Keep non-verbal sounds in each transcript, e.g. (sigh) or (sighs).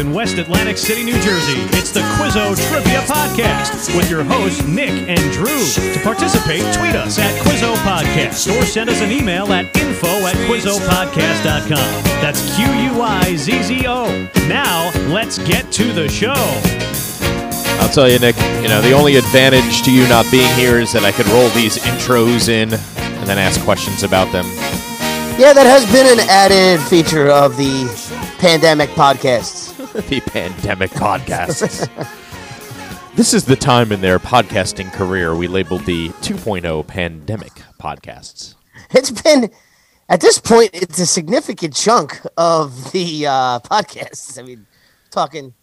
in West Atlantic City, New Jersey, it's the Quizzo Trivia Podcast with your hosts, Nick and Drew. To participate, tweet us at Quizzo Podcast or send us an email at info at QuizzoPodcast.com. That's Q U I Z Z O. Now, let's get to the show. I'll tell you, Nick, you know, the only advantage to you not being here is that I could roll these intros in and then ask questions about them. Yeah, that has been an added feature of the pandemic podcasts. The pandemic podcasts. this is the time in their podcasting career we labeled the 2.0 pandemic podcasts. It's been, at this point, it's a significant chunk of the uh, podcasts. I mean, talking,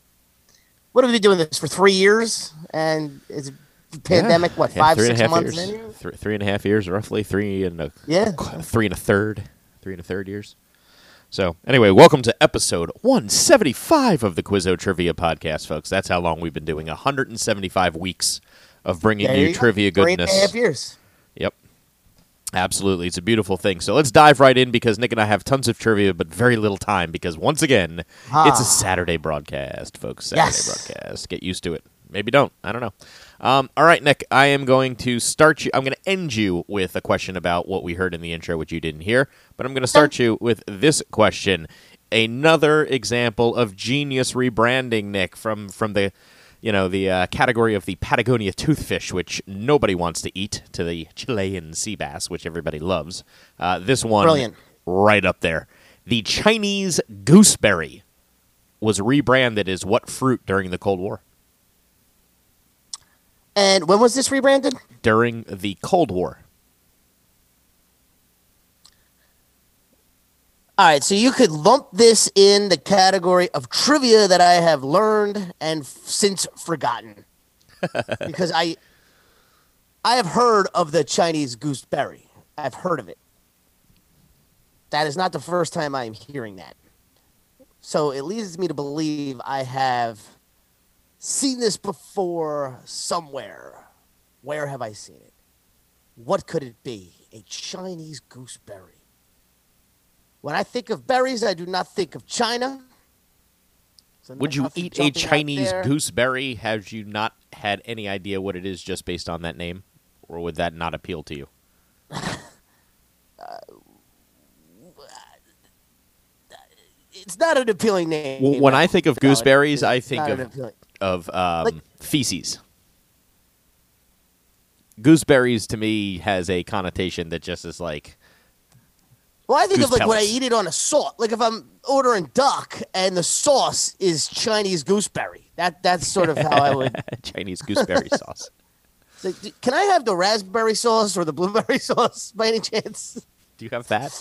what have we been doing this for three years? And it's pandemic, what, Yeah, five, six months years. in? Three, three and a half years, roughly. Three and a Yeah. three and a third, three and a third years. So, anyway, welcome to episode 175 of the Quizzo Trivia Podcast, folks. That's how long we've been doing 175 weeks of bringing you, you trivia Three and a goodness. half years. Yep. Absolutely. It's a beautiful thing. So let's dive right in because Nick and I have tons of trivia, but very little time because once again, Ah. it's a Saturday broadcast, folks. Saturday Yes. broadcast. Get used to it. Maybe don't. I don't know. Um, all right, Nick, I am going to start you. I'm going to end you with a question about what we heard in the intro, which you didn't hear, but I'm going to start you with this question. Another example of genius rebranding, Nick, from from the you know the uh, category of the Patagonia toothfish, which nobody wants to eat, to the Chilean sea bass, which everybody loves. Uh, this one, Brilliant. right up there. The Chinese gooseberry was rebranded as what fruit during the Cold War? And when was this rebranded? During the Cold War. All right, so you could lump this in the category of trivia that I have learned and f- since forgotten, (laughs) because I, I have heard of the Chinese gooseberry. I've heard of it. That is not the first time I am hearing that. So it leads me to believe I have seen this before somewhere. Where have I seen it? What could it be? A Chinese gooseberry. When I think of berries, I do not think of China. So Would you eat a Chinese gooseberry? Have you not had any idea what it is just based on that name? Or would that not appeal to you? (laughs) Uh, it's not an appealing name. Well, when no. I think of No, gooseberries, I think of of um, Like- feces. Gooseberries to me has a connotation that just is like Well, I think of like when I eat it on a sauce. Like if I'm ordering duck and the sauce is Chinese gooseberry. That that's sort of how I would. (laughs) Chinese gooseberry (laughs) sauce. So, can I have the raspberry sauce or the blueberry (laughs) sauce by any chance? Do you have that?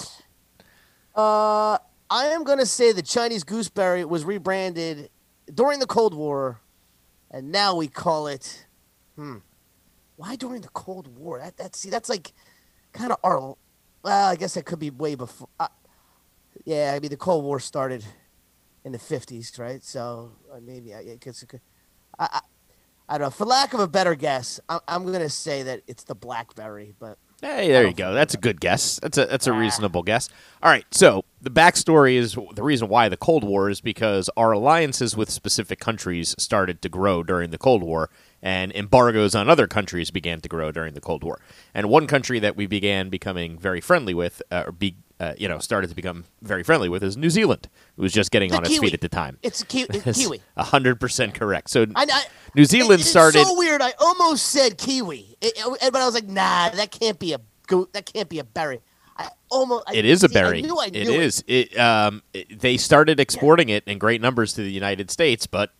Uh, I am going to say the Chinese gooseberry was rebranded during the Cold War, and now we call it. Hmm. Why during the Cold War? That that see that's like kind of our. Well, I guess that could be way before. Uh, yeah, I mean the Cold War started in the fifties, right? So maybe I, I guess it could. I, I I don't know. For lack of a better guess, I'm, I'm to say that it's the blackberry, but Hey, there you go. That's a good guess. That's a that's a reasonable guess. All right. So the backstory is the reason why the Cold War is because our alliances with specific countries started to grow during the Cold War, and embargoes on other countries began to grow during the Cold War. And one country that we began becoming very friendly with, uh, be uh, you know started to become very friendly with, is New Zealand. It was just getting The on its feet at the time. it's a ki- That's kiwi. (laughs) hundred percent correct. So I, I, New Zealand it- it's started. so weird. I almost said kiwi, It- it- but I was like, nah, that can't be a go- that can't be a berry. I almost. I, It is a see, I berry. knew I It knew is. It, um, it- they started exporting it in great numbers to the United States, but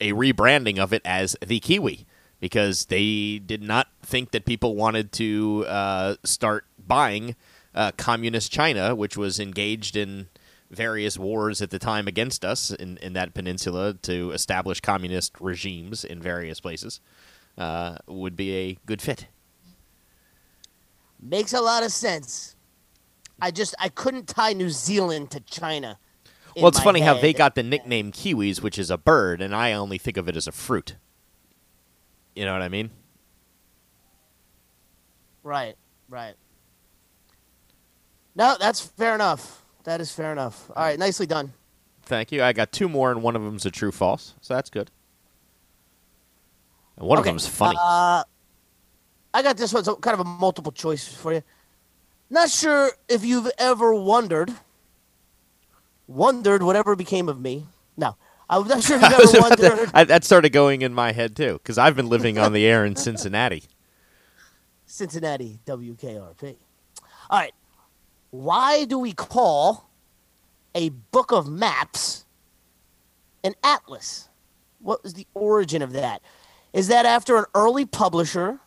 a rebranding of it as the kiwi because they did not think that people wanted to uh, start buying uh, communist China, which was engaged in various wars at the time against us in, in that peninsula to establish communist regimes in various places, uh, would be a good fit. Makes a lot of sense. I just I couldn't tie New Zealand to China. Well, it's funny how they got the nickname kiwis, which is a bird, and I only think of it as a fruit. You know what I mean? Right, right. No, that's fair enough. That is fair enough. All right, nicely done. Thank you. I got two more, and one of them's a true false, so that's good. And one of Okay, them's funny. Uh, I got this one, so kind of a multiple choice for you. Not sure if you've ever wondered, wondered whatever became of me. No, I'm not sure if (laughs) you've ever about to- I- that started going in my head too, because I've been living on the air in (laughs) Cincinnati. Cincinnati WKRP. All right, why do we call a book of maps an atlas? What was the origin of that? Is that after an early publisher,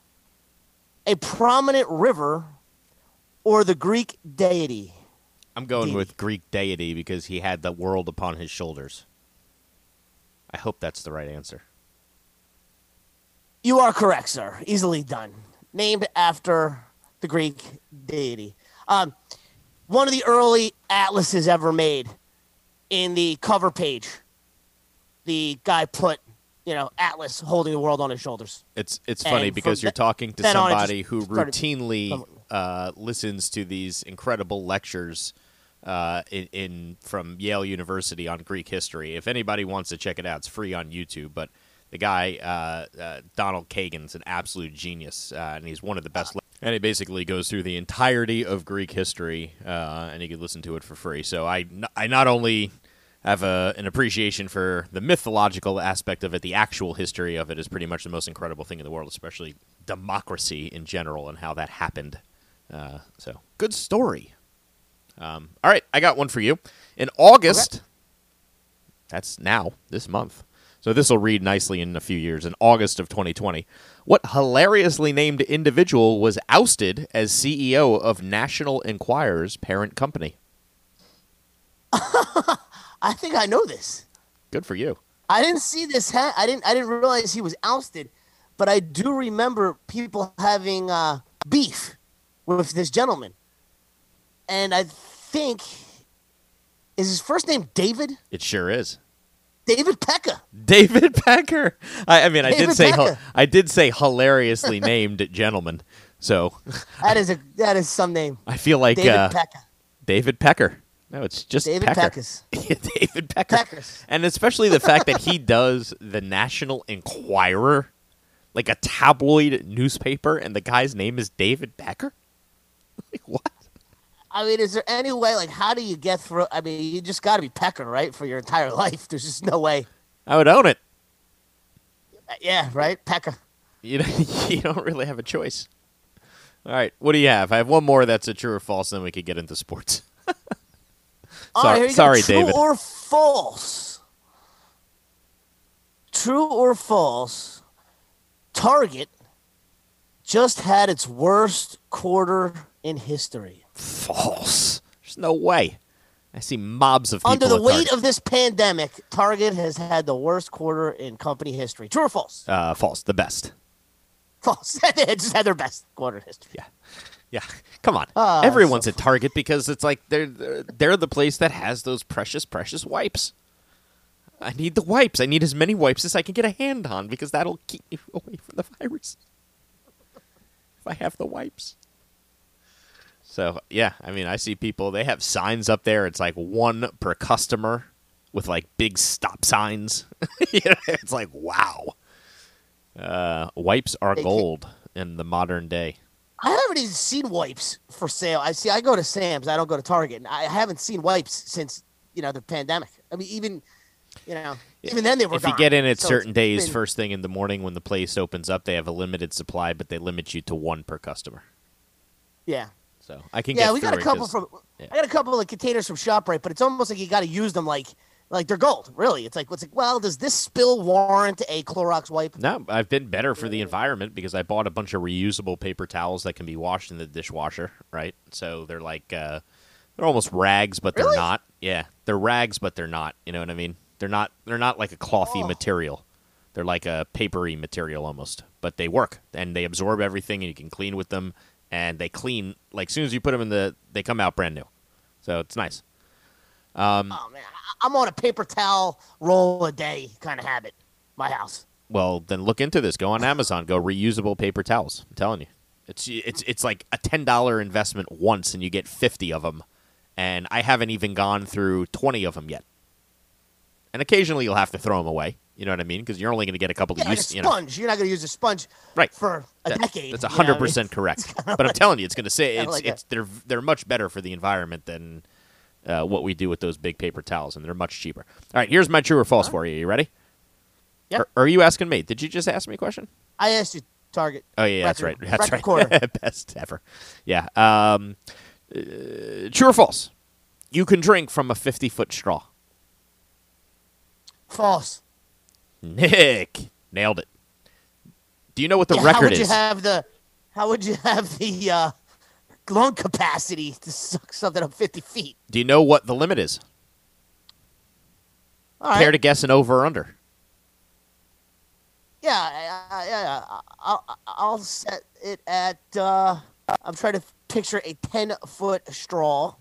a prominent river, or the Greek deity? I'm going Deity. with Greek deity because he had the world upon his shoulders. I hope that's the right answer. You are correct, sir. Easily done. Named after the Greek deity. Um, one of the early atlases ever made. In the cover page, the guy put, you know, Atlas holding the world on his shoulders. It's it's funny And because you're th- talking to then on, it just somebody who routinely uh, listens to these incredible lectures uh, in, in from Yale University on Greek history. If anybody wants to check it out, it's free on YouTube. But the guy uh, uh, Donald Kagan's an absolute genius, uh, and he's one of the best. And it basically goes through the entirety of Greek history, uh, and you can listen to it for free. So I, n- I not only have a, an appreciation for the mythological aspect of it. The actual history of it is pretty much the most incredible thing in the world, especially democracy in general and how that happened. Uh, so, good story. Um, all right, I got one for you. In August, that's now, this month. So, this will read nicely in a few years. In August of 2020, what hilariously named individual was ousted as CEO of National Enquirer's parent company? (laughs) I think I know this. Good for you. I didn't see this. Ha- I didn't. I didn't realize he was ousted, but I do remember people having uh, beef with this gentleman, and I think is his first name David. It sure is. David Pecker. David Pecker. I, I mean, I did say Pecker. I did say hilariously (laughs) named gentleman. So That is a that is some name. I feel like David uh, Pekka. David Pecker. No, it's just David Pecker. Peckus. (laughs) David Pecker. Peckers. And especially the fact that he (laughs) does the National Enquirer, like a tabloid newspaper, and the guy's name is David Pecker. Like, what? I mean, is there any way? Like, how do you get through? I mean, you just got to be Pecker, right, for your entire (laughs) life. There's just no way. I would own it. Uh, Yeah, right, Pecker. (laughs) You know, (laughs) you don't really have a choice. All right, what do you have? I have one more that's a true or false, then we could get into sports. Sorry- right, sorry. True David. or false? True or false? Target just had its worst quarter in history. False. There's no way. I see mobs of people. Under the weight Target. of this pandemic, Target has had the worst quarter in company history. True or false? uh, false, the best. False. (laughs) they just had their best quarter in history. Yeah, yeah. Come on, Ah, everyone's at Target because it's like they're, they're they're the place that has those precious, precious wipes. I need the wipes. I need as many wipes as I can get a hand on because that'll keep me (laughs) away from the virus. If I have the wipes. So yeah, I mean, I see people. They have signs up there. It's like one per customer, with like big stop signs. (laughs) You know, it's like wow. Uh, wipes are gold in the modern day. I haven't even seen wipes for sale. I see. I go to Sam's. I don't go to Target. And I haven't seen wipes since you know the pandemic. I mean, even you know, even then they were. if you get in at So certain days, been- first thing in the morning when the place opens up, they have a limited supply, but they limit you to one per customer. yeah, So I can yeah. get We got a couple from. yeah. I got a couple of containers from Shoprite, but it's almost like you got to use them like like they're gold. Really, it's like what's like. Well, does this spill warrant a Clorox wipe? No, I've been better for the environment because I bought a bunch of reusable paper towels that can be washed in the dishwasher, right? So they're like uh, they're almost rags, but they're not. Yeah, they're rags, but they're not. You know what I mean? They're not. They're not like a clothy Oh. material. They're like a papery material almost, but they work and they absorb everything, and you can clean with them. And they clean like soon as you put them in the, they come out brand new. So it's nice. Um, Oh man, I'm on a paper towel roll a day kind of habit. My house. Well, then look into this. Go on Amazon. Go reusable paper towels. I'm telling you, it's it's it's like a ten dollar investment once, and you get fifty of them. And I haven't even gone through twenty of them yet. And occasionally you'll have to throw them away. You know what I mean? Because you're only going to get a couple Yeah, to like a use. You know, sponge. You are not going to use a sponge Right. for a That- decade. That's you know I hundred mean? percent correct. (laughs) But I'm telling you, it's going to say it's like it's they're they're much better for the environment than uh, what we do with those big paper towels, and they're much cheaper. All right, here's my true or false for you. Are you ready? Yep. Or, are you asking me? Did you just ask me a question? I asked you, Target. Oh yeah, that's right. That's right. quarter. (laughs) Best ever. Yeah. Um, uh, true or false? You can drink from a fifty-foot straw. False. Nick nailed it. Do you know what the Yeah, how record would is? you have the? How would you have the uh, lung capacity to suck something up 50 feet? Do you know what the limit is? All right. Care to guess an over or under? Yeah, yeah. I- I'll, I'll set it at. Uh, I'm trying to picture a 10 foot straw.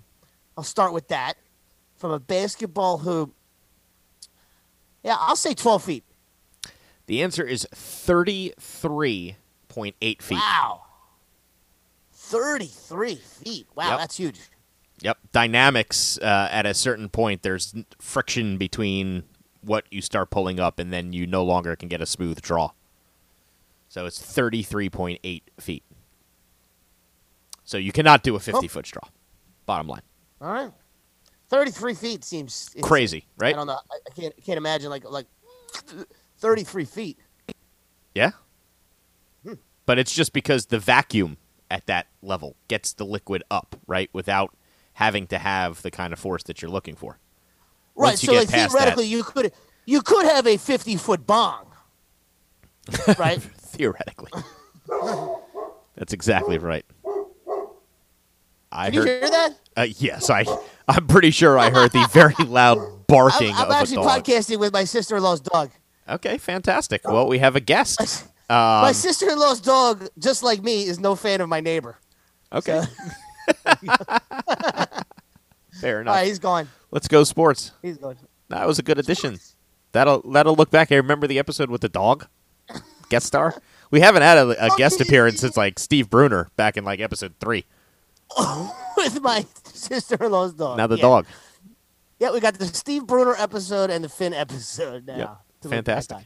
I'll start with that from a basketball hoop. Yeah, I'll say 12 feet. The answer is thirty-three point eight feet. Wow. 33 feet. Wow, Yep. that's huge. Yep. Dynamics uh, at a certain point, there's friction between what you start pulling up, and then you no longer can get a smooth draw. So it's 33.8 feet. So you cannot do a 50 foot straw. Bottom line. All right. 33 feet seems. Crazy, I right? don't know. I, I can't can't imagine like like 33 feet. Yeah. But it's just because the vacuum at that level gets the liquid up, right? Without having to have the kind of force that you're looking for. Right. Once so like past that- theoretically you could you could have a 50 foot bong. (laughs) right? Theoretically. That's exactly right. I Can you heard hear that? Uh, yes, I. I'm pretty sure I heard the very (laughs) loud barking. I'm, I'm of a actually dog. podcasting with my sister-in-law's dog. Okay, fantastic. Well, we have a guest. my Um, sister-in-law's dog, just like me, is no fan of my neighbor. okay. (laughs) Fair enough. right, he's gone. Let's go sports. He's gone. That was a good addition. That'll that'll look back. I remember the episode with the dog guest star. We haven't had a, a guest appearance since like Steve Bruner back in like episode three. (laughs) with my sister-in-law's dog. Now the Yeah. dog. Yeah, we got the Steve Bruner episode and the Finn episode now. Yep. Fantastic.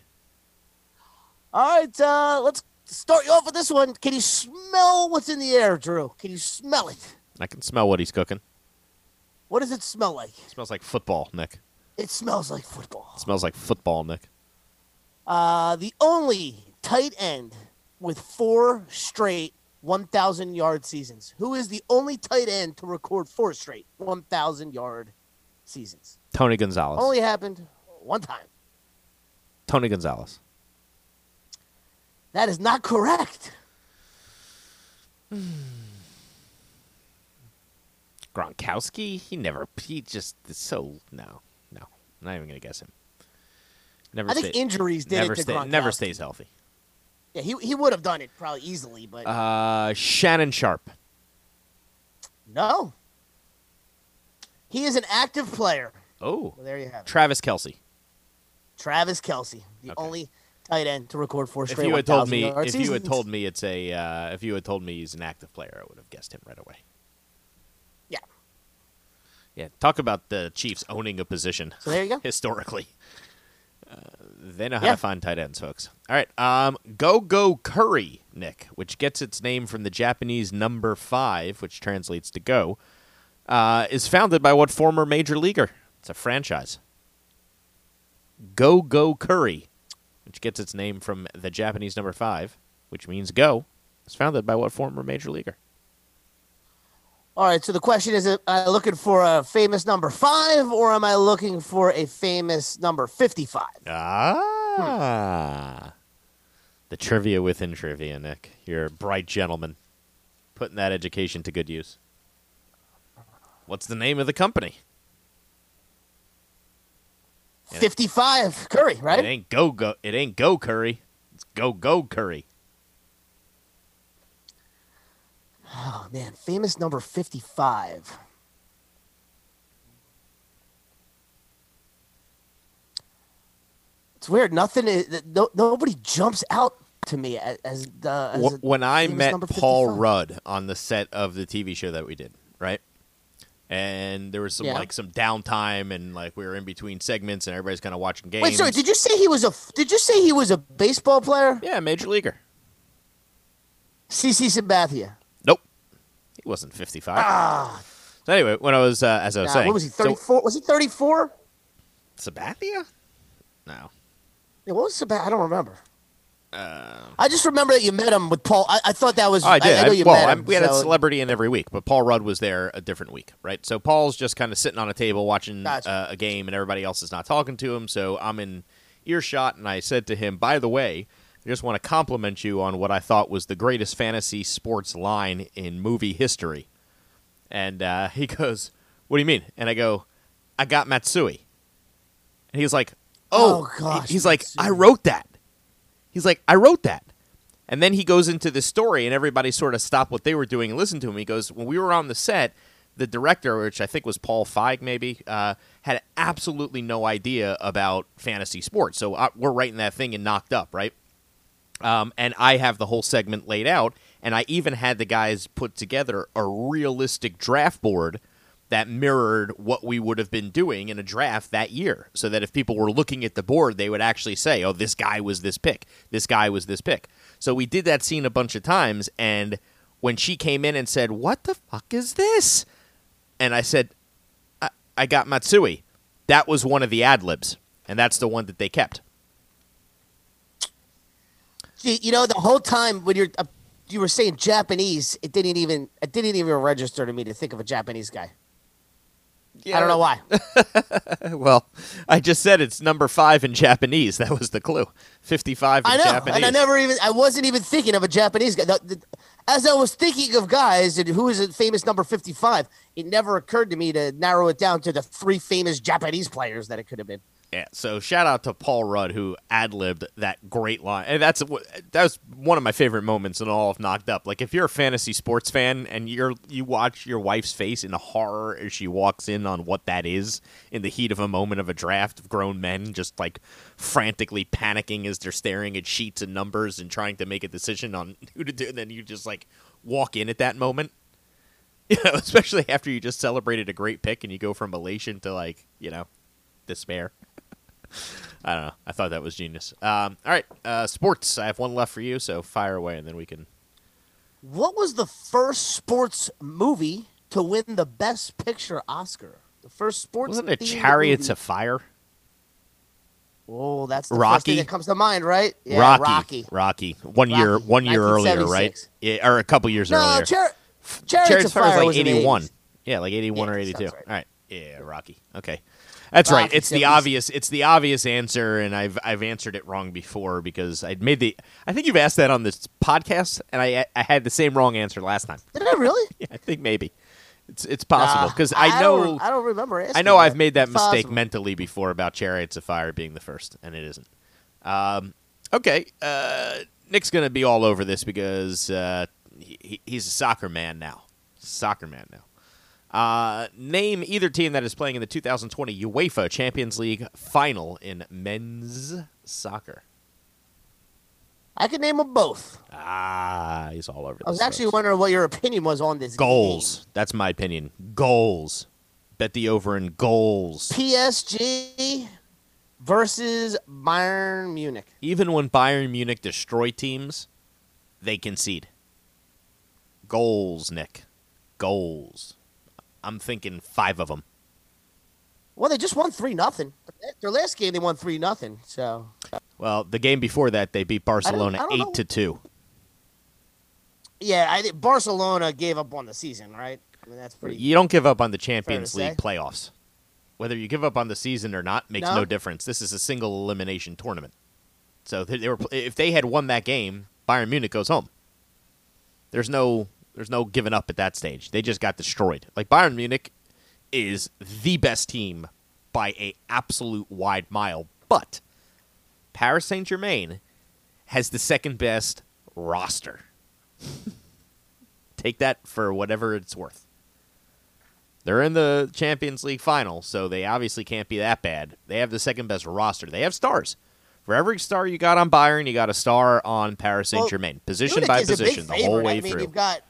All right, uh, let's start you off with this one. Can you smell what's in the air, Drew? Can you smell it? I can smell what he's cooking. What does it smell like? It smells like football, Nick. It smells like football. It smells like football, Nick. Uh, the only tight end with four straight 1,000 yard seasons. Who is the only tight end to record four straight 1,000 yard seasons? Tony Gonzalez. Only happened one time. Tony Gonzalez. That is not correct. (sighs) Gronkowski, he never. He just so no, no. I'm not even gonna guess him. Never. I think stay- injuries did never it to stay- never stays healthy. Yeah, he he would have done it probably easily, but Uh, Shannon Sharpe. no. He is an active player. Oh, Well, there you have it. Travis Kelce. Travis Kelce, the Okay. only tight end to record four straight. If you had told 1,000 me, if you had told me it's a, uh, if you had told me he's an active player, I would have guessed him right away. Yeah. Yeah, talk about the Chiefs owning a position. So there you go. (laughs) historically. Uh, they know how Yeah. to find tight ends, folks. All right, um, Go Go Curry, Nick, which gets its name from the Japanese number five, which translates to go, uh, is founded by what former major leaguer? It's a franchise. Go Go Curry, which gets its name from the Japanese number five, which means go, is founded by what former major leaguer? All right. So the question is: Am I looking for a famous number five, or am I looking for a famous number fifty-five? Ah. The trivia within trivia, Nick. You're a bright gentleman. Putting that education to good use. What's the name of the company? Yeah. Fifty-five, Curry, right? It ain't go go it ain't go curry. It's go go curry. Oh man, famous number fifty-five. It's weird. Nothing. Is, no, nobody jumps out to me as, uh, as the. As when I met Paul Rudd on the set of the TV show that we did, right? And there was some Yeah. like some downtime and like we were in between segments and everybody's kind of watching games. Wait, sorry. Did you say he was a? Did you say he was a baseball player? yeah, major leaguer. CC Sabathia. Nope. He wasn't 55. Ah, So anyway, when I was uh, as I was nah, saying, what was he? so- Thirty-four? was he thirty-four? Sabathia? No. Yeah, what was Sabathia? I don't remember. Uh, I just remember that you met him with Paul. I, I thought that was. oh, I did. I, know you well, met him. we had a celebrity in every week, but Paul Rudd was there a different week, right? So Paul's just kind of sitting on a table watching Gotcha. uh, a game, and everybody else is not talking to him. So I'm in earshot, and I said to him, "By the way, I just want to compliment you on what I thought was the greatest fantasy sports line in movie history." And uh, he goes, "What do you mean?" And I go, "I got Matsui." And he's like, "Oh, Oh, gosh, He's like, "I wrote that." He's like, "I wrote that." And then he goes into this story, and everybody sort of stopped what they were doing and listened to him. He goes, When we were on the set, the director, which I think was Paul Feig, maybe, uh, had absolutely no idea about fantasy sports. So uh, we're writing that thing and knocked up, right? Um, and I have the whole segment laid out, and I even had the guys put together a realistic draft board that mirrored what we would have been doing in a draft that year. So that if people were looking at the board, they would actually say, oh, this guy was this pick. This guy was this pick. So we did that scene a bunch of times, and when she came in and said, What the fuck is this? And I said, I, I got Matsui. That was one of the ad libs, and that's the one that they kept. You know, the whole time when you're uh, you were saying Japanese, it didn't even it didn't even register to me to think of a Japanese guy. I don't know why. (laughs) Well, I just said it's number five in Japanese. That was the clue. Fifty-five in I know, Japanese. and I never even I wasn't even thinking of a Japanese guy. As I was thinking of guys and who is a famous number fifty five, it never occurred to me to narrow it down to the three famous Japanese players that it could have been. Yeah. So shout out to Paul Rudd who ad libbed that great line, and that's wh- that was one of my favorite moments in all of Knocked Up. Like if you're a fantasy sports fan and you're you watch your wife's face in horror as she walks in on what that is in the heat of a moment of a draft of grown men just like frantically panicking as they're staring at sheets and numbers and trying to make a decision on (laughs) who to do, and then you just like walk in at that moment. (laughs) You know, especially after you just celebrated a great pick and you go from elation to like, you know, despair. I don't know. I thought that was genius. Um, all right, uh, sports. I have one left for you, so fire away, and then we can. What was the first sports movie to win the Best Picture Oscar? The first sports Wasn't it Chariots movie. of Fire? Oh, that's the first Rocky? thing that comes to mind, right? Yeah, Rocky. Rocky. Rocky. One year. One year earlier, right? 1976. Yeah, or a couple years No, earlier. Char- Chariots, Chariots of Fire was like the eighty-one. Yeah, like eighty-one Yeah, or eighty-two. right. All right. Yeah, Rocky. Okay. That's right. It's the obvious. It's the obvious answer, and I've I've answered it wrong before because I'd made the. I think you've asked that on this podcast, and I I had the same wrong answer last time. Did I really? (laughs) Yeah, I think maybe. It's it's possible because I don't know I don't remember. I know I've made that mistake possible. mentally before about Chariots of Fire being the first, and it isn't. Um, okay, uh, Nick's gonna be all over this because uh, he, he- he's a soccer man now. Soccer man now. Uh, name either team that is playing in the 2020 UEFA Champions League final in men's soccer. I could name them both. Ah, he's all over. I was actually folks. wondering what your opinion was on this goals. That's my opinion. Goals. Bet the over in goals. PSG versus Bayern Munich. Even when Bayern Munich destroy teams, they concede. Goals, Nick. Goals. I'm thinking five of them. Well, they just won three nothing. Their last game they won three nothing. So Well, the game before that, they beat Barcelona I don't eight know. to two. yeah, I think Barcelona gave up on the season, right? I mean that's pretty. You don't give up on the Champions League playoffs. Whether you give up on the season or not makes no, No? difference. This is a single elimination tournament. So they, they were if they had won that game, Bayern Munich goes home. There's no there's no giving up at that stage. They just got destroyed. Like Bayern Munich is the best team by a absolute wide mile, but Paris Saint-Germain has the second best roster. (laughs) Take that for whatever it's worth. They're in the Champions League final, so they obviously can't be that bad. They have the second best roster. They have stars. For every star you got on Bayern, you got a star on Paris Saint Germain. position Munich by is a big position, the whole way I mean, through. you've got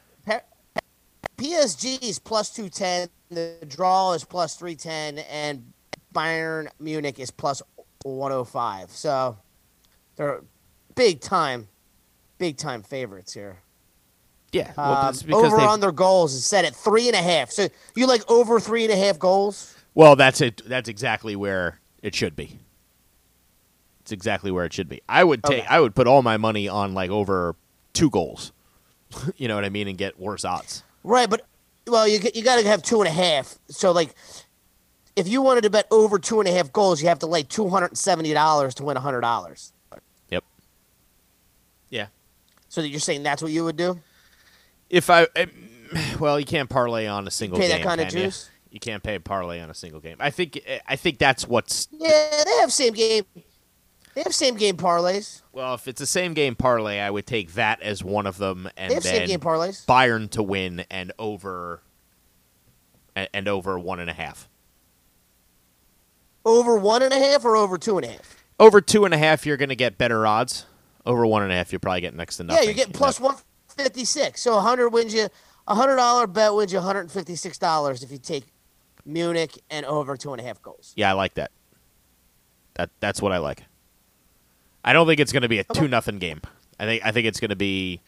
PSG is plus two ten. The draw is plus three ten, and Bayern Munich is plus one hundred five. So they're big time, big time favorites here. yeah, well, Um, over on their goals is set at three and a half. So you like over three and a half goals? Well, that's it. That's exactly where it should be. It's exactly where it should be. I would take. Okay. I would put all my money on like over two goals. (laughs) you know what I mean, and get worse odds. Right, but well, you you got to have two and a half. So like, if you wanted to bet over two and a half goals, you have to lay two hundred and seventy dollars to win hundred dollars. Yep. Yeah. So that you're saying that's what you would do? If I, eh, (sighs) well, you can't parlay on a single Pay game. that kind of can juice? You can't pay a parlay on a single game. I think. eh, I think that's what's Yeah, they have same game. They have same game parlays. well. If it's the same game parlay, I would take that as one of them, and They have same game parlays. Bayern to win and over, and, and over one and a half. Over one and a half or over two and a half? Over two and a half, you're going to get better odds. Over one and a half, you're probably getting next to nothing. Yeah, you're getting plus one fifty six. So a hundred wins you a hundred dollar bet wins you one hundred and fifty six dollars if you take Munich and over two and a half goals. Yeah, I like that. That that's what I like. I don't think it's going to be a Okay. two nothing game. I think I think it's going to be.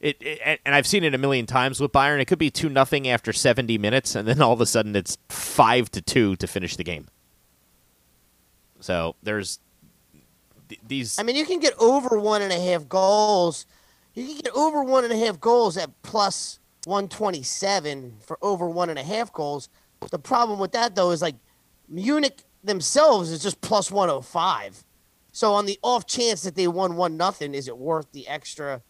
It, it and- I've seen it a million times with Bayern. It could be two nothing after seventy minutes, and then all of a sudden it's five to two to finish the game. So there's th- these. I mean, you can get over one and a half goals. You can get over one and a half goals at plus 127 for over one and a half goals. The problem with that, though, is like Munich themselves is just plus 105. So on the off chance that they won one nothing, is it worth the extra?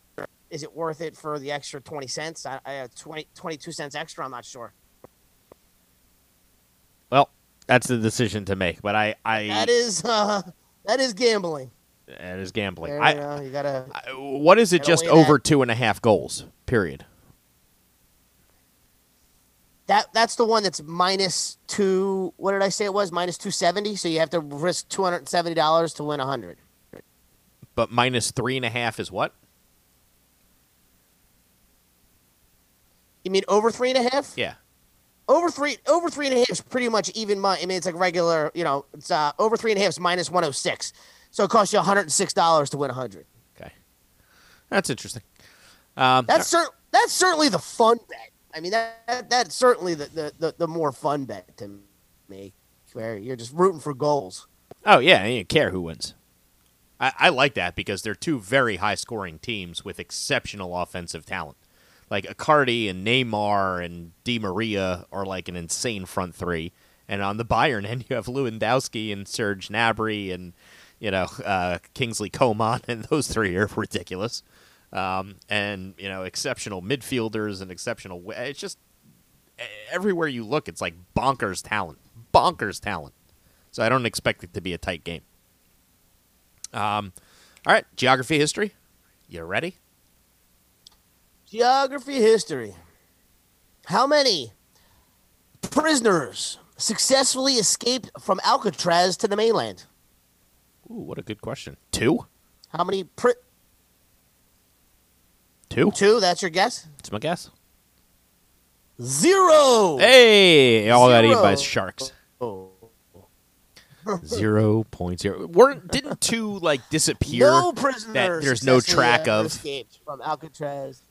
Is it worth it for the extra 20 cents? I, I, 20, 22 cents extra. I'm not sure. well, that's the decision to make. But I, I That is (laughs) uh, that is gambling. that is gambling. There, I, you, know, you gotta. I- what is it? Just over that. two and a half goals. Period. That that's the one that's minus two. What did I say it was? Minus two seventy. So you have to risk two hundred and seventy dollars to win a hundred. But minus three and a half is what? You mean over three and a half? Yeah. Over three. Over three and a half is pretty much even money. I mean, it's like regular. You know, it's uh, over three and a half is minus one hundred six. So it costs you one hundred and six dollars to win a hundred. Okay. That's interesting. Um, That's cer- That's certainly the fun bet. I mean, that, that that's certainly the, the, the, the more fun bet to me, where you're just rooting for goals. Oh yeah, you care who wins. I, I like that because they're two very high scoring teams with exceptional offensive talent. Like Icardi and Neymar and Di Maria are like an insane front three, and on the Bayern end you have Lewandowski and Serge Gnabry and you know uh, Kingsley Coman, (laughs) and those three are ridiculous. Um, and you know exceptional midfielders and exceptional. It's just everywhere you look, it's like bonkers talent, bonkers talent. So I don't expect it to be a tight game. Um, all right, geography, history. You ready? Geography history. How many prisoners successfully escaped from Alcatraz to the mainland? Ooh, what a good question. Two, How many pri- two. two? That's your guess. It's my guess. Zero. Hey, all got eaten by Zero. sharks. Oh. (laughs) Zero point zero. Weren't didn't two like disappear? No prisoners. that there's no track of. escaped from Alcatraz.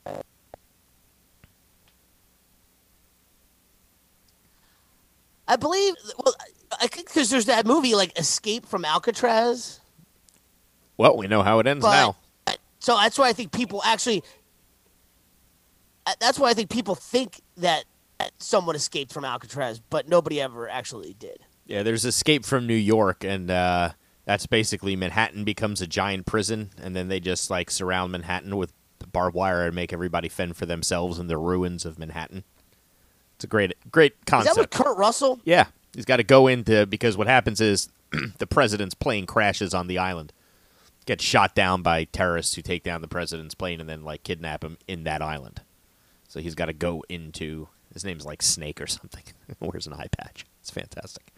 I believe. Well, I think because there's that movie like Escape from Alcatraz. Well, we know how it ends But now. so that's why I think people actually. That's why I think people think that that someone escaped from Alcatraz, but nobody ever actually did. Yeah, there's Escape from New York, and uh, that's basically Manhattan becomes a giant prison, and then they just like surround Manhattan with barbed wire and make everybody fend for themselves in the ruins of Manhattan. It's a great, great concept. Is that with. Kurt Russell? yeah, he's got to go into because what happens is (clears throat) the president's plane crashes on the island, gets shot down by terrorists who take down the president's plane and then like kidnap him in that island. So he's got to go into his name's like Snake or something. (laughs) Wears an eye patch. It's fantastic.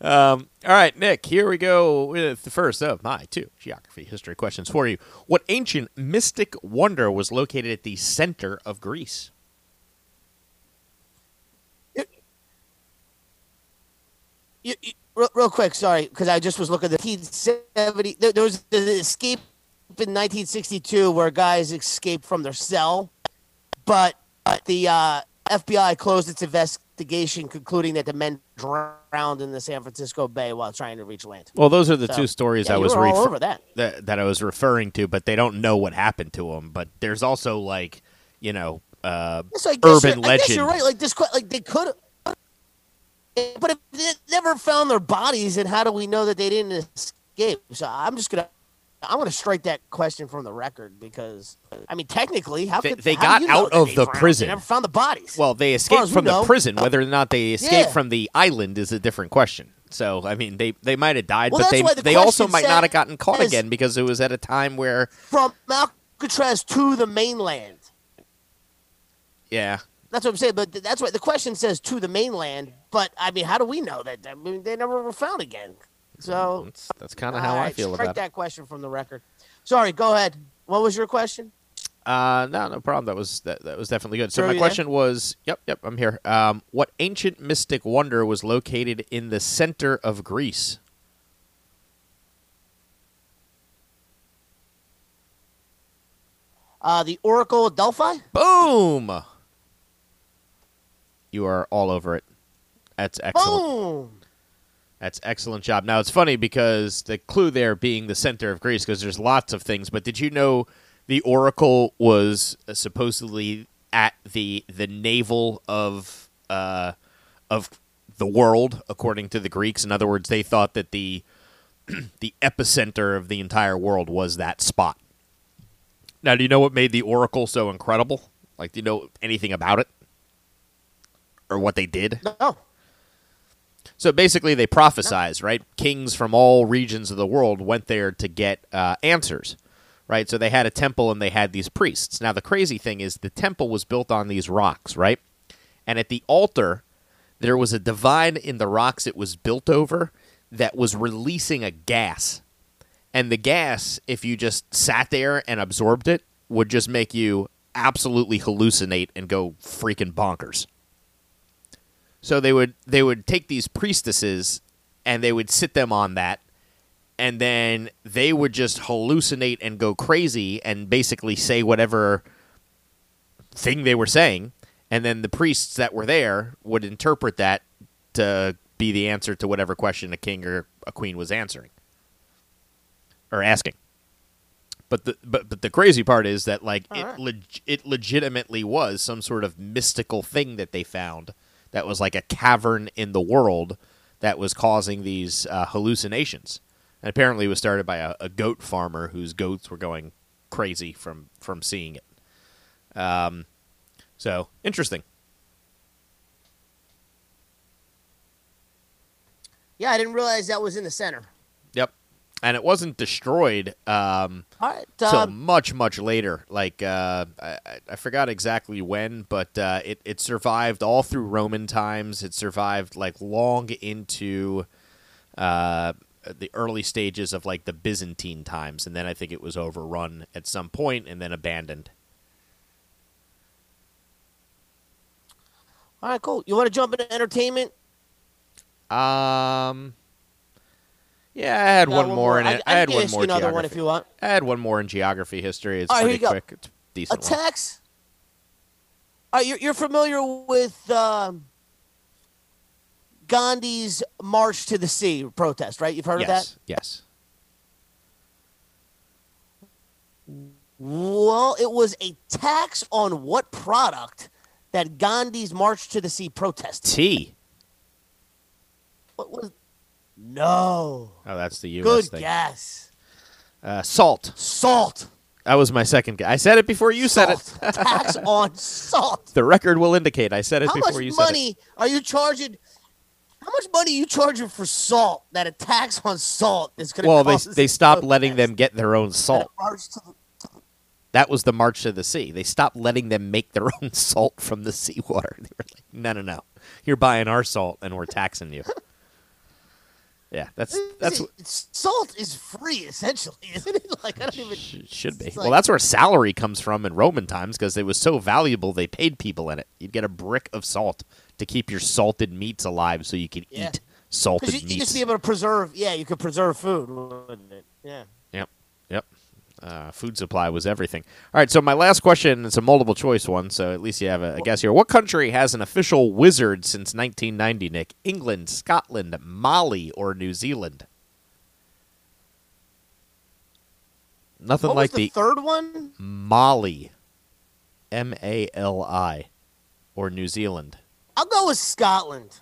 Um, all right, Nick, here we go with the first of my two geography history questions for you. What ancient mystic wonder was located at the center of Greece? Real, real quick, sorry, because I just was looking at the 1970. There, there was the escape in 1962 where guys escaped from their cell, but the uh, FBI closed its investigation, concluding that the men drowned in the San Francisco Bay while trying to reach land. Well, those are the So, two stories yeah, I was refer- over that. that that I was referring to, but they don't know what happened to them. But there's also like you know uh, So urban guess you're right. Like this, like they could, but if they never found their bodies, then how do we know that they didn't escape? So I'm just gonna, I'm gonna strike that question from the record because I mean, technically, how They- could they got you know out of the prison. They never found the bodies. Well, they escaped from the prison. Whether or not they escaped Yeah. from the island is a different question. So, I mean, they, they might have died, Well, but they the they also might not have gotten caught again because it was at a time where, from Alcatraz to the mainland. yeah, That's what I'm saying. But that's what the question says to the mainland. But I mean, how do we know that? I mean, they never were found again. So that's, that's kind of how I feel about it. that question from the record. Sorry, go ahead. What was your question? Uh, no, no problem. That was that, that was definitely good. So my you there? question was, yep, yep, I'm here. Um, what ancient mystic wonder was located in the center of Greece? Uh, the Oracle of Delphi. Boom! You are all over it. That's excellent. Boom. That's excellent job. Now it's funny because the clue there being the center of Greece, because there's lots of things. But did you know the oracle was uh, supposedly at the the navel of uh, of the world, according to the Greeks? In other words, they thought that the (clears throat) the epicenter of the entire world was that spot. Now, do you know what made the oracle so incredible? Like, do you know anything about it, or what they did? No. So basically, they prophesize, right? Kings from all regions of the world went there to get uh, answers, right? So they had a temple and they had these priests. Now, the crazy thing is the temple was built on these rocks, right? And at the altar, there was a divine in the rocks it was built over that was releasing a gas. And the gas, if you just sat there and absorbed it, would just make you absolutely hallucinate and go freaking bonkers. So they would they would take these priestesses and they would sit them on that and then they would just hallucinate and go crazy and basically say whatever thing they were saying and then the priests that were there would interpret that to be the answer to whatever question a king or a queen was answering or asking. But the but, but the crazy part is that like it Alright. leg- it legitimately was some sort of mystical thing that they found that was like a cavern in the world that was causing these uh, hallucinations. And apparently, it was started by a, a, goat farmer whose goats were going crazy from from seeing it. Um, so interesting. Yeah, I didn't realize that was in the center. And it wasn't destroyed um, All right. till Um, much, much later. Like uh, I, I- I forgot exactly when, but uh, it it survived all through Roman times. It survived like long into uh, the early stages of like the Byzantine times, and then I think it was overrun at some point and then abandoned. all right, cool. You want to jump into entertainment? Um. Yeah, I had Got one, more in it. I, I, had can one more you another geography. one if you want. I had one more in geography history. It's right, pretty quick. It's a decent one. Attacks. All right, you're, you're familiar with um, Gandhi's March to the Sea protest, right? You've heard of that? Yes. Yes. Well, it was a tax on what product that Gandhi's March to the Sea protest? Tea. What was? No. Oh, that's the U.S. Good thing. guess. Uh, salt. Salt. That was my second guess. I said it before you said it. tax (laughs) on salt. the record will indicate I said it How before you said it. How much money are you charging? How much money are you charging for salt? That a tax on salt is going to Well, they they stopped letting them get their own salt. March to the- That was the March to the Sea. They stopped letting them make their own (laughs) salt from the seawater. They were like, no, no, no. You're buying our salt, and we're taxing you. (laughs) Yeah, that's that's It's- salt is free essentially, (laughs) isn't it? Like I don't even. should be. It's Well, that's where salary comes from in Roman times because it was so valuable. They paid people in it. You'd get a brick of salt to keep your salted meats alive, so you could Yeah. eat salted you, you just be able to preserve. Yeah, you could preserve food, wouldn't it? Yeah. Uh, food supply was everything. All right, so my last question is a multiple choice one, so at least you have a, a guess here. What country has an official wizard since 1990, Nick? England, Scotland, Mali, or New Zealand? Nothing What like the the third one? Mali, M A L I, or New Zealand. I'll go with Scotland.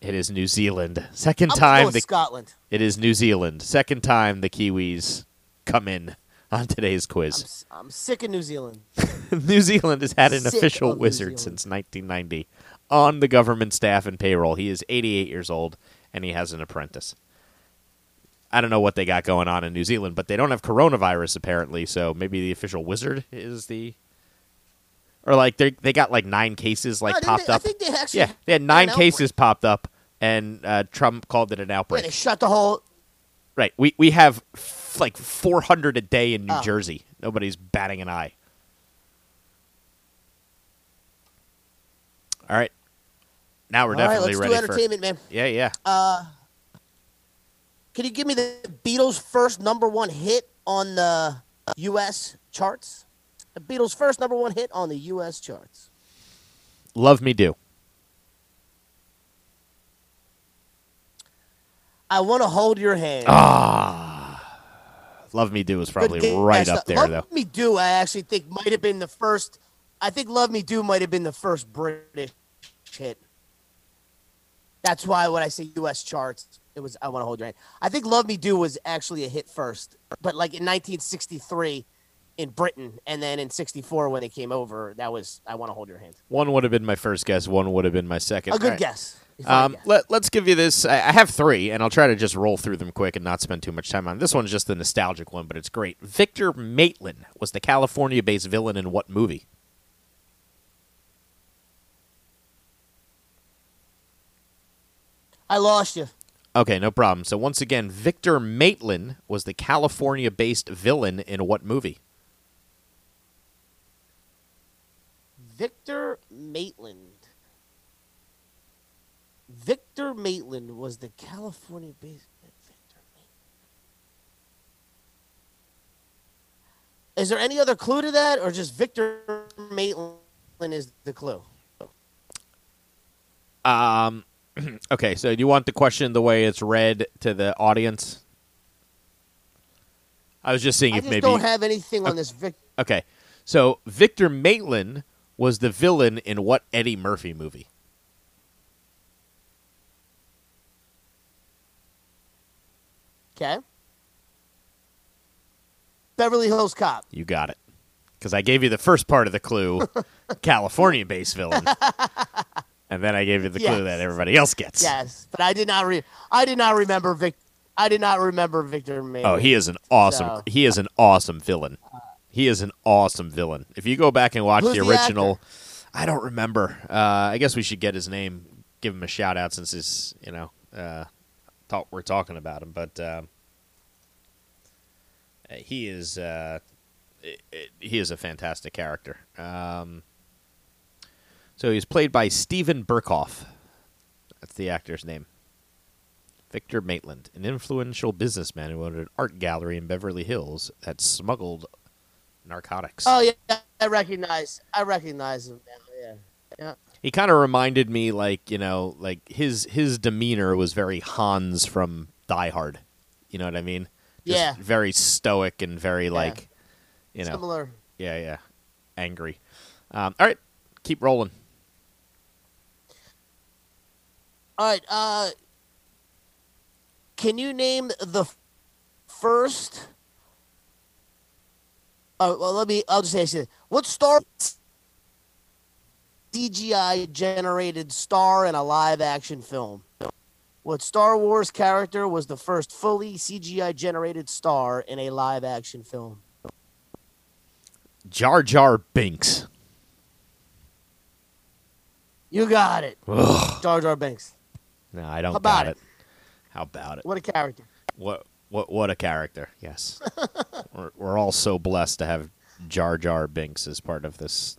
It is New Zealand. 2nd I'm gonna go time with the Scotland. it is New Zealand. Second time the Kiwis come in on today's I'm, quiz. s- I'm sick of New Zealand. (laughs) New Zealand has had an Sick official of wizard since 1990 on the government staff and payroll. He is 88 years old and he has an apprentice. I don't know what they got going on in New Zealand, but they don't have coronavirus apparently, so maybe the official wizard is the or like they they got like nine cases like No, popped they- I up. think they actually yeah, they had nine cases popped up, and uh, Trump called it an Yeah, outbreak. they shut the whole. right, we we have like 400 a day in New Oh. Jersey. Nobody's batting an eye. All right, now we're All right, definitely let's ready do for. entertainment, man. Yeah, yeah. Uh, can you give me the Beatles' first number one hit on the U.S. charts? The Beatles' first number one hit on the U.S. charts. Love me do. I want to hold your hand. Ah, love me do is probably right up there Love though. Love Me Do, I actually think might have been the first. I think Love Me Do might have been the first British hit. That's why when I say U.S. charts, it was I Want to Hold Your Hand. I think Love Me Do was actually a hit first, but like in 1963 in Britain, and then in '64 when they came over, that was I Want to Hold Your Hand. One would have been my first guess. One would have been my second. A good right. guess. Um, let, let's give you this. I, I have three, and I'll try to just roll through them quick and not spend too much time on. This one's just the nostalgic one, but it's great. Victor Maitland was the California-based villain in what movie? I lost you. Okay, no problem. So once again, Victor Maitland was the California-based villain in what movie? Victor Maitland. Victor Maitland was the California based Victor Maitland. Is there any other clue to that, or just Victor Maitland is the clue? Um, (clears throat) okay, so do you want the question the way it's read to the audience? I was just seeing I if just maybe don't have anything on this Vic. Okay. So Victor Maitland was the villain in what Eddie Murphy movie? Okay. Beverly Hills Cop. You got it. Because I gave you the first part of the clue, (laughs) California based villain. and then I gave you the Yes. clue that everybody else gets. Yes, but I did not re. I did not remember Vic. I did not remember Victor Maybe. Oh, he is an awesome. So- He is an awesome villain. He is an awesome villain. If you go back and watch Who's the the original, I don't remember. Uh, I guess we should get his name, give him a shout out since he's you know uh, talk, we're talking about him. But um, uh, he is uh, he is a fantastic character. Um, so he's played by Steven Berkoff. That's the actor's name. Victor Maitland, an influential businessman who owned an art gallery in Beverly Hills that smuggled narcotics. Oh yeah, I recognize. I recognize him now. Yeah. Yeah. He kind of reminded me, like you know, like his his demeanor was very Hans from Die Hard. You know what I mean? Just Yeah. Very stoic and very like, you know, Similar. yeah, yeah, angry. Um, all right, keep rolling. All right. Uh, can you name the first? Oh well, let me. I'll just ask you: What Star CGI generated star in a live action film? What Star Wars character was the first fully CGI generated star in a live action film? Jar Jar Binks. You got it. Ugh. Jar Jar Binks. No, I don't How about got it? it. How about it? What a character. What what what a character! Yes, (laughs) we're, we're all so blessed to have Jar Jar Binks as part of this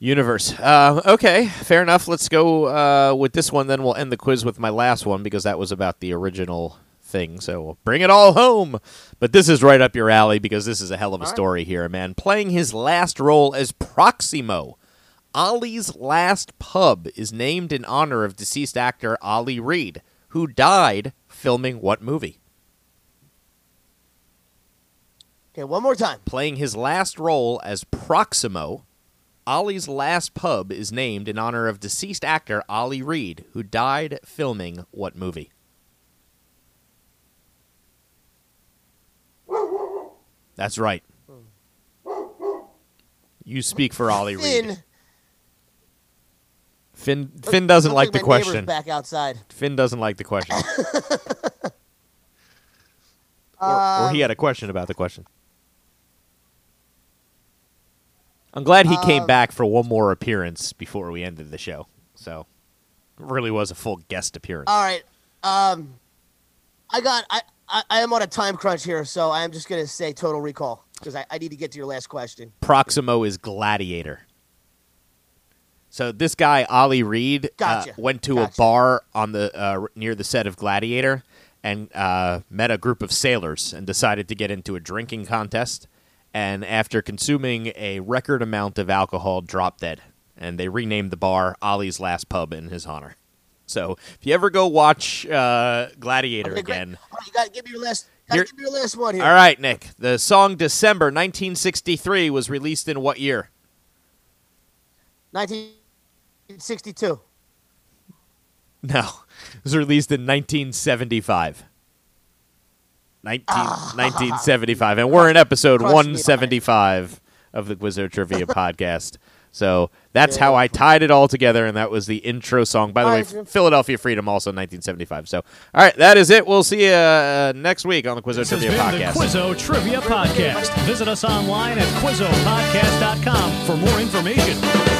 universe. Uh, okay, fair enough. Let's go uh, with this one. Then we'll end the quiz with my last one because that was about the original thing. So we'll bring it all home. But this is right up your alley because this is a hell of a All right. story here, man. Playing his last role as Proximo. Ollie's Last Pub is named in honor of deceased actor Ollie Reed, who died filming what movie? Okay, one more time. Playing his last role as Proximo, Ollie's Last Pub is named in honor of deceased actor Ollie Reed, who died filming what movie? That's right. You speak for Ollie Finn. Reed. Finn Finn doesn't Looks like the question. Back outside. Finn doesn't like the question. (laughs) or, Um, or he had a question about the question. I'm glad he came Um, back for one more appearance before we ended the show. So, it really was a full guest appearance. All right. Um, I got. I, I. I am on a time crunch here, so I am just gonna say Total Recall because I, I need to get to your last question. Proximo is Gladiator. So this guy Ollie Reed uh, Gotcha. went to a bar on the uh, near the set of Gladiator and uh, met a group of sailors and decided to get into a drinking contest. And after consuming a record amount of alcohol, dropped dead. And they renamed the bar Ollie's Last Pub in his honor. So if you ever go watch uh, Gladiator Okay, again, right, you got to give me your last. Got Here- to give me your last one here. all right, Nick. The song December 1963 was released in what year? 1962. No, (laughs) it was released in 1975. 19, 1975. And we're in episode 175 of the Quizzo Trivia (laughs) podcast. So that's Yeah. how I tied it all together, and that was the intro song. By the All way, right, Philadelphia Freedom, also 1975. So, all right, that is it. We'll see you uh, next week on the Quizzo This Trivia been podcast. the Quizzo Trivia Podcast. Visit us online at QuizzoPodcast.com for more information.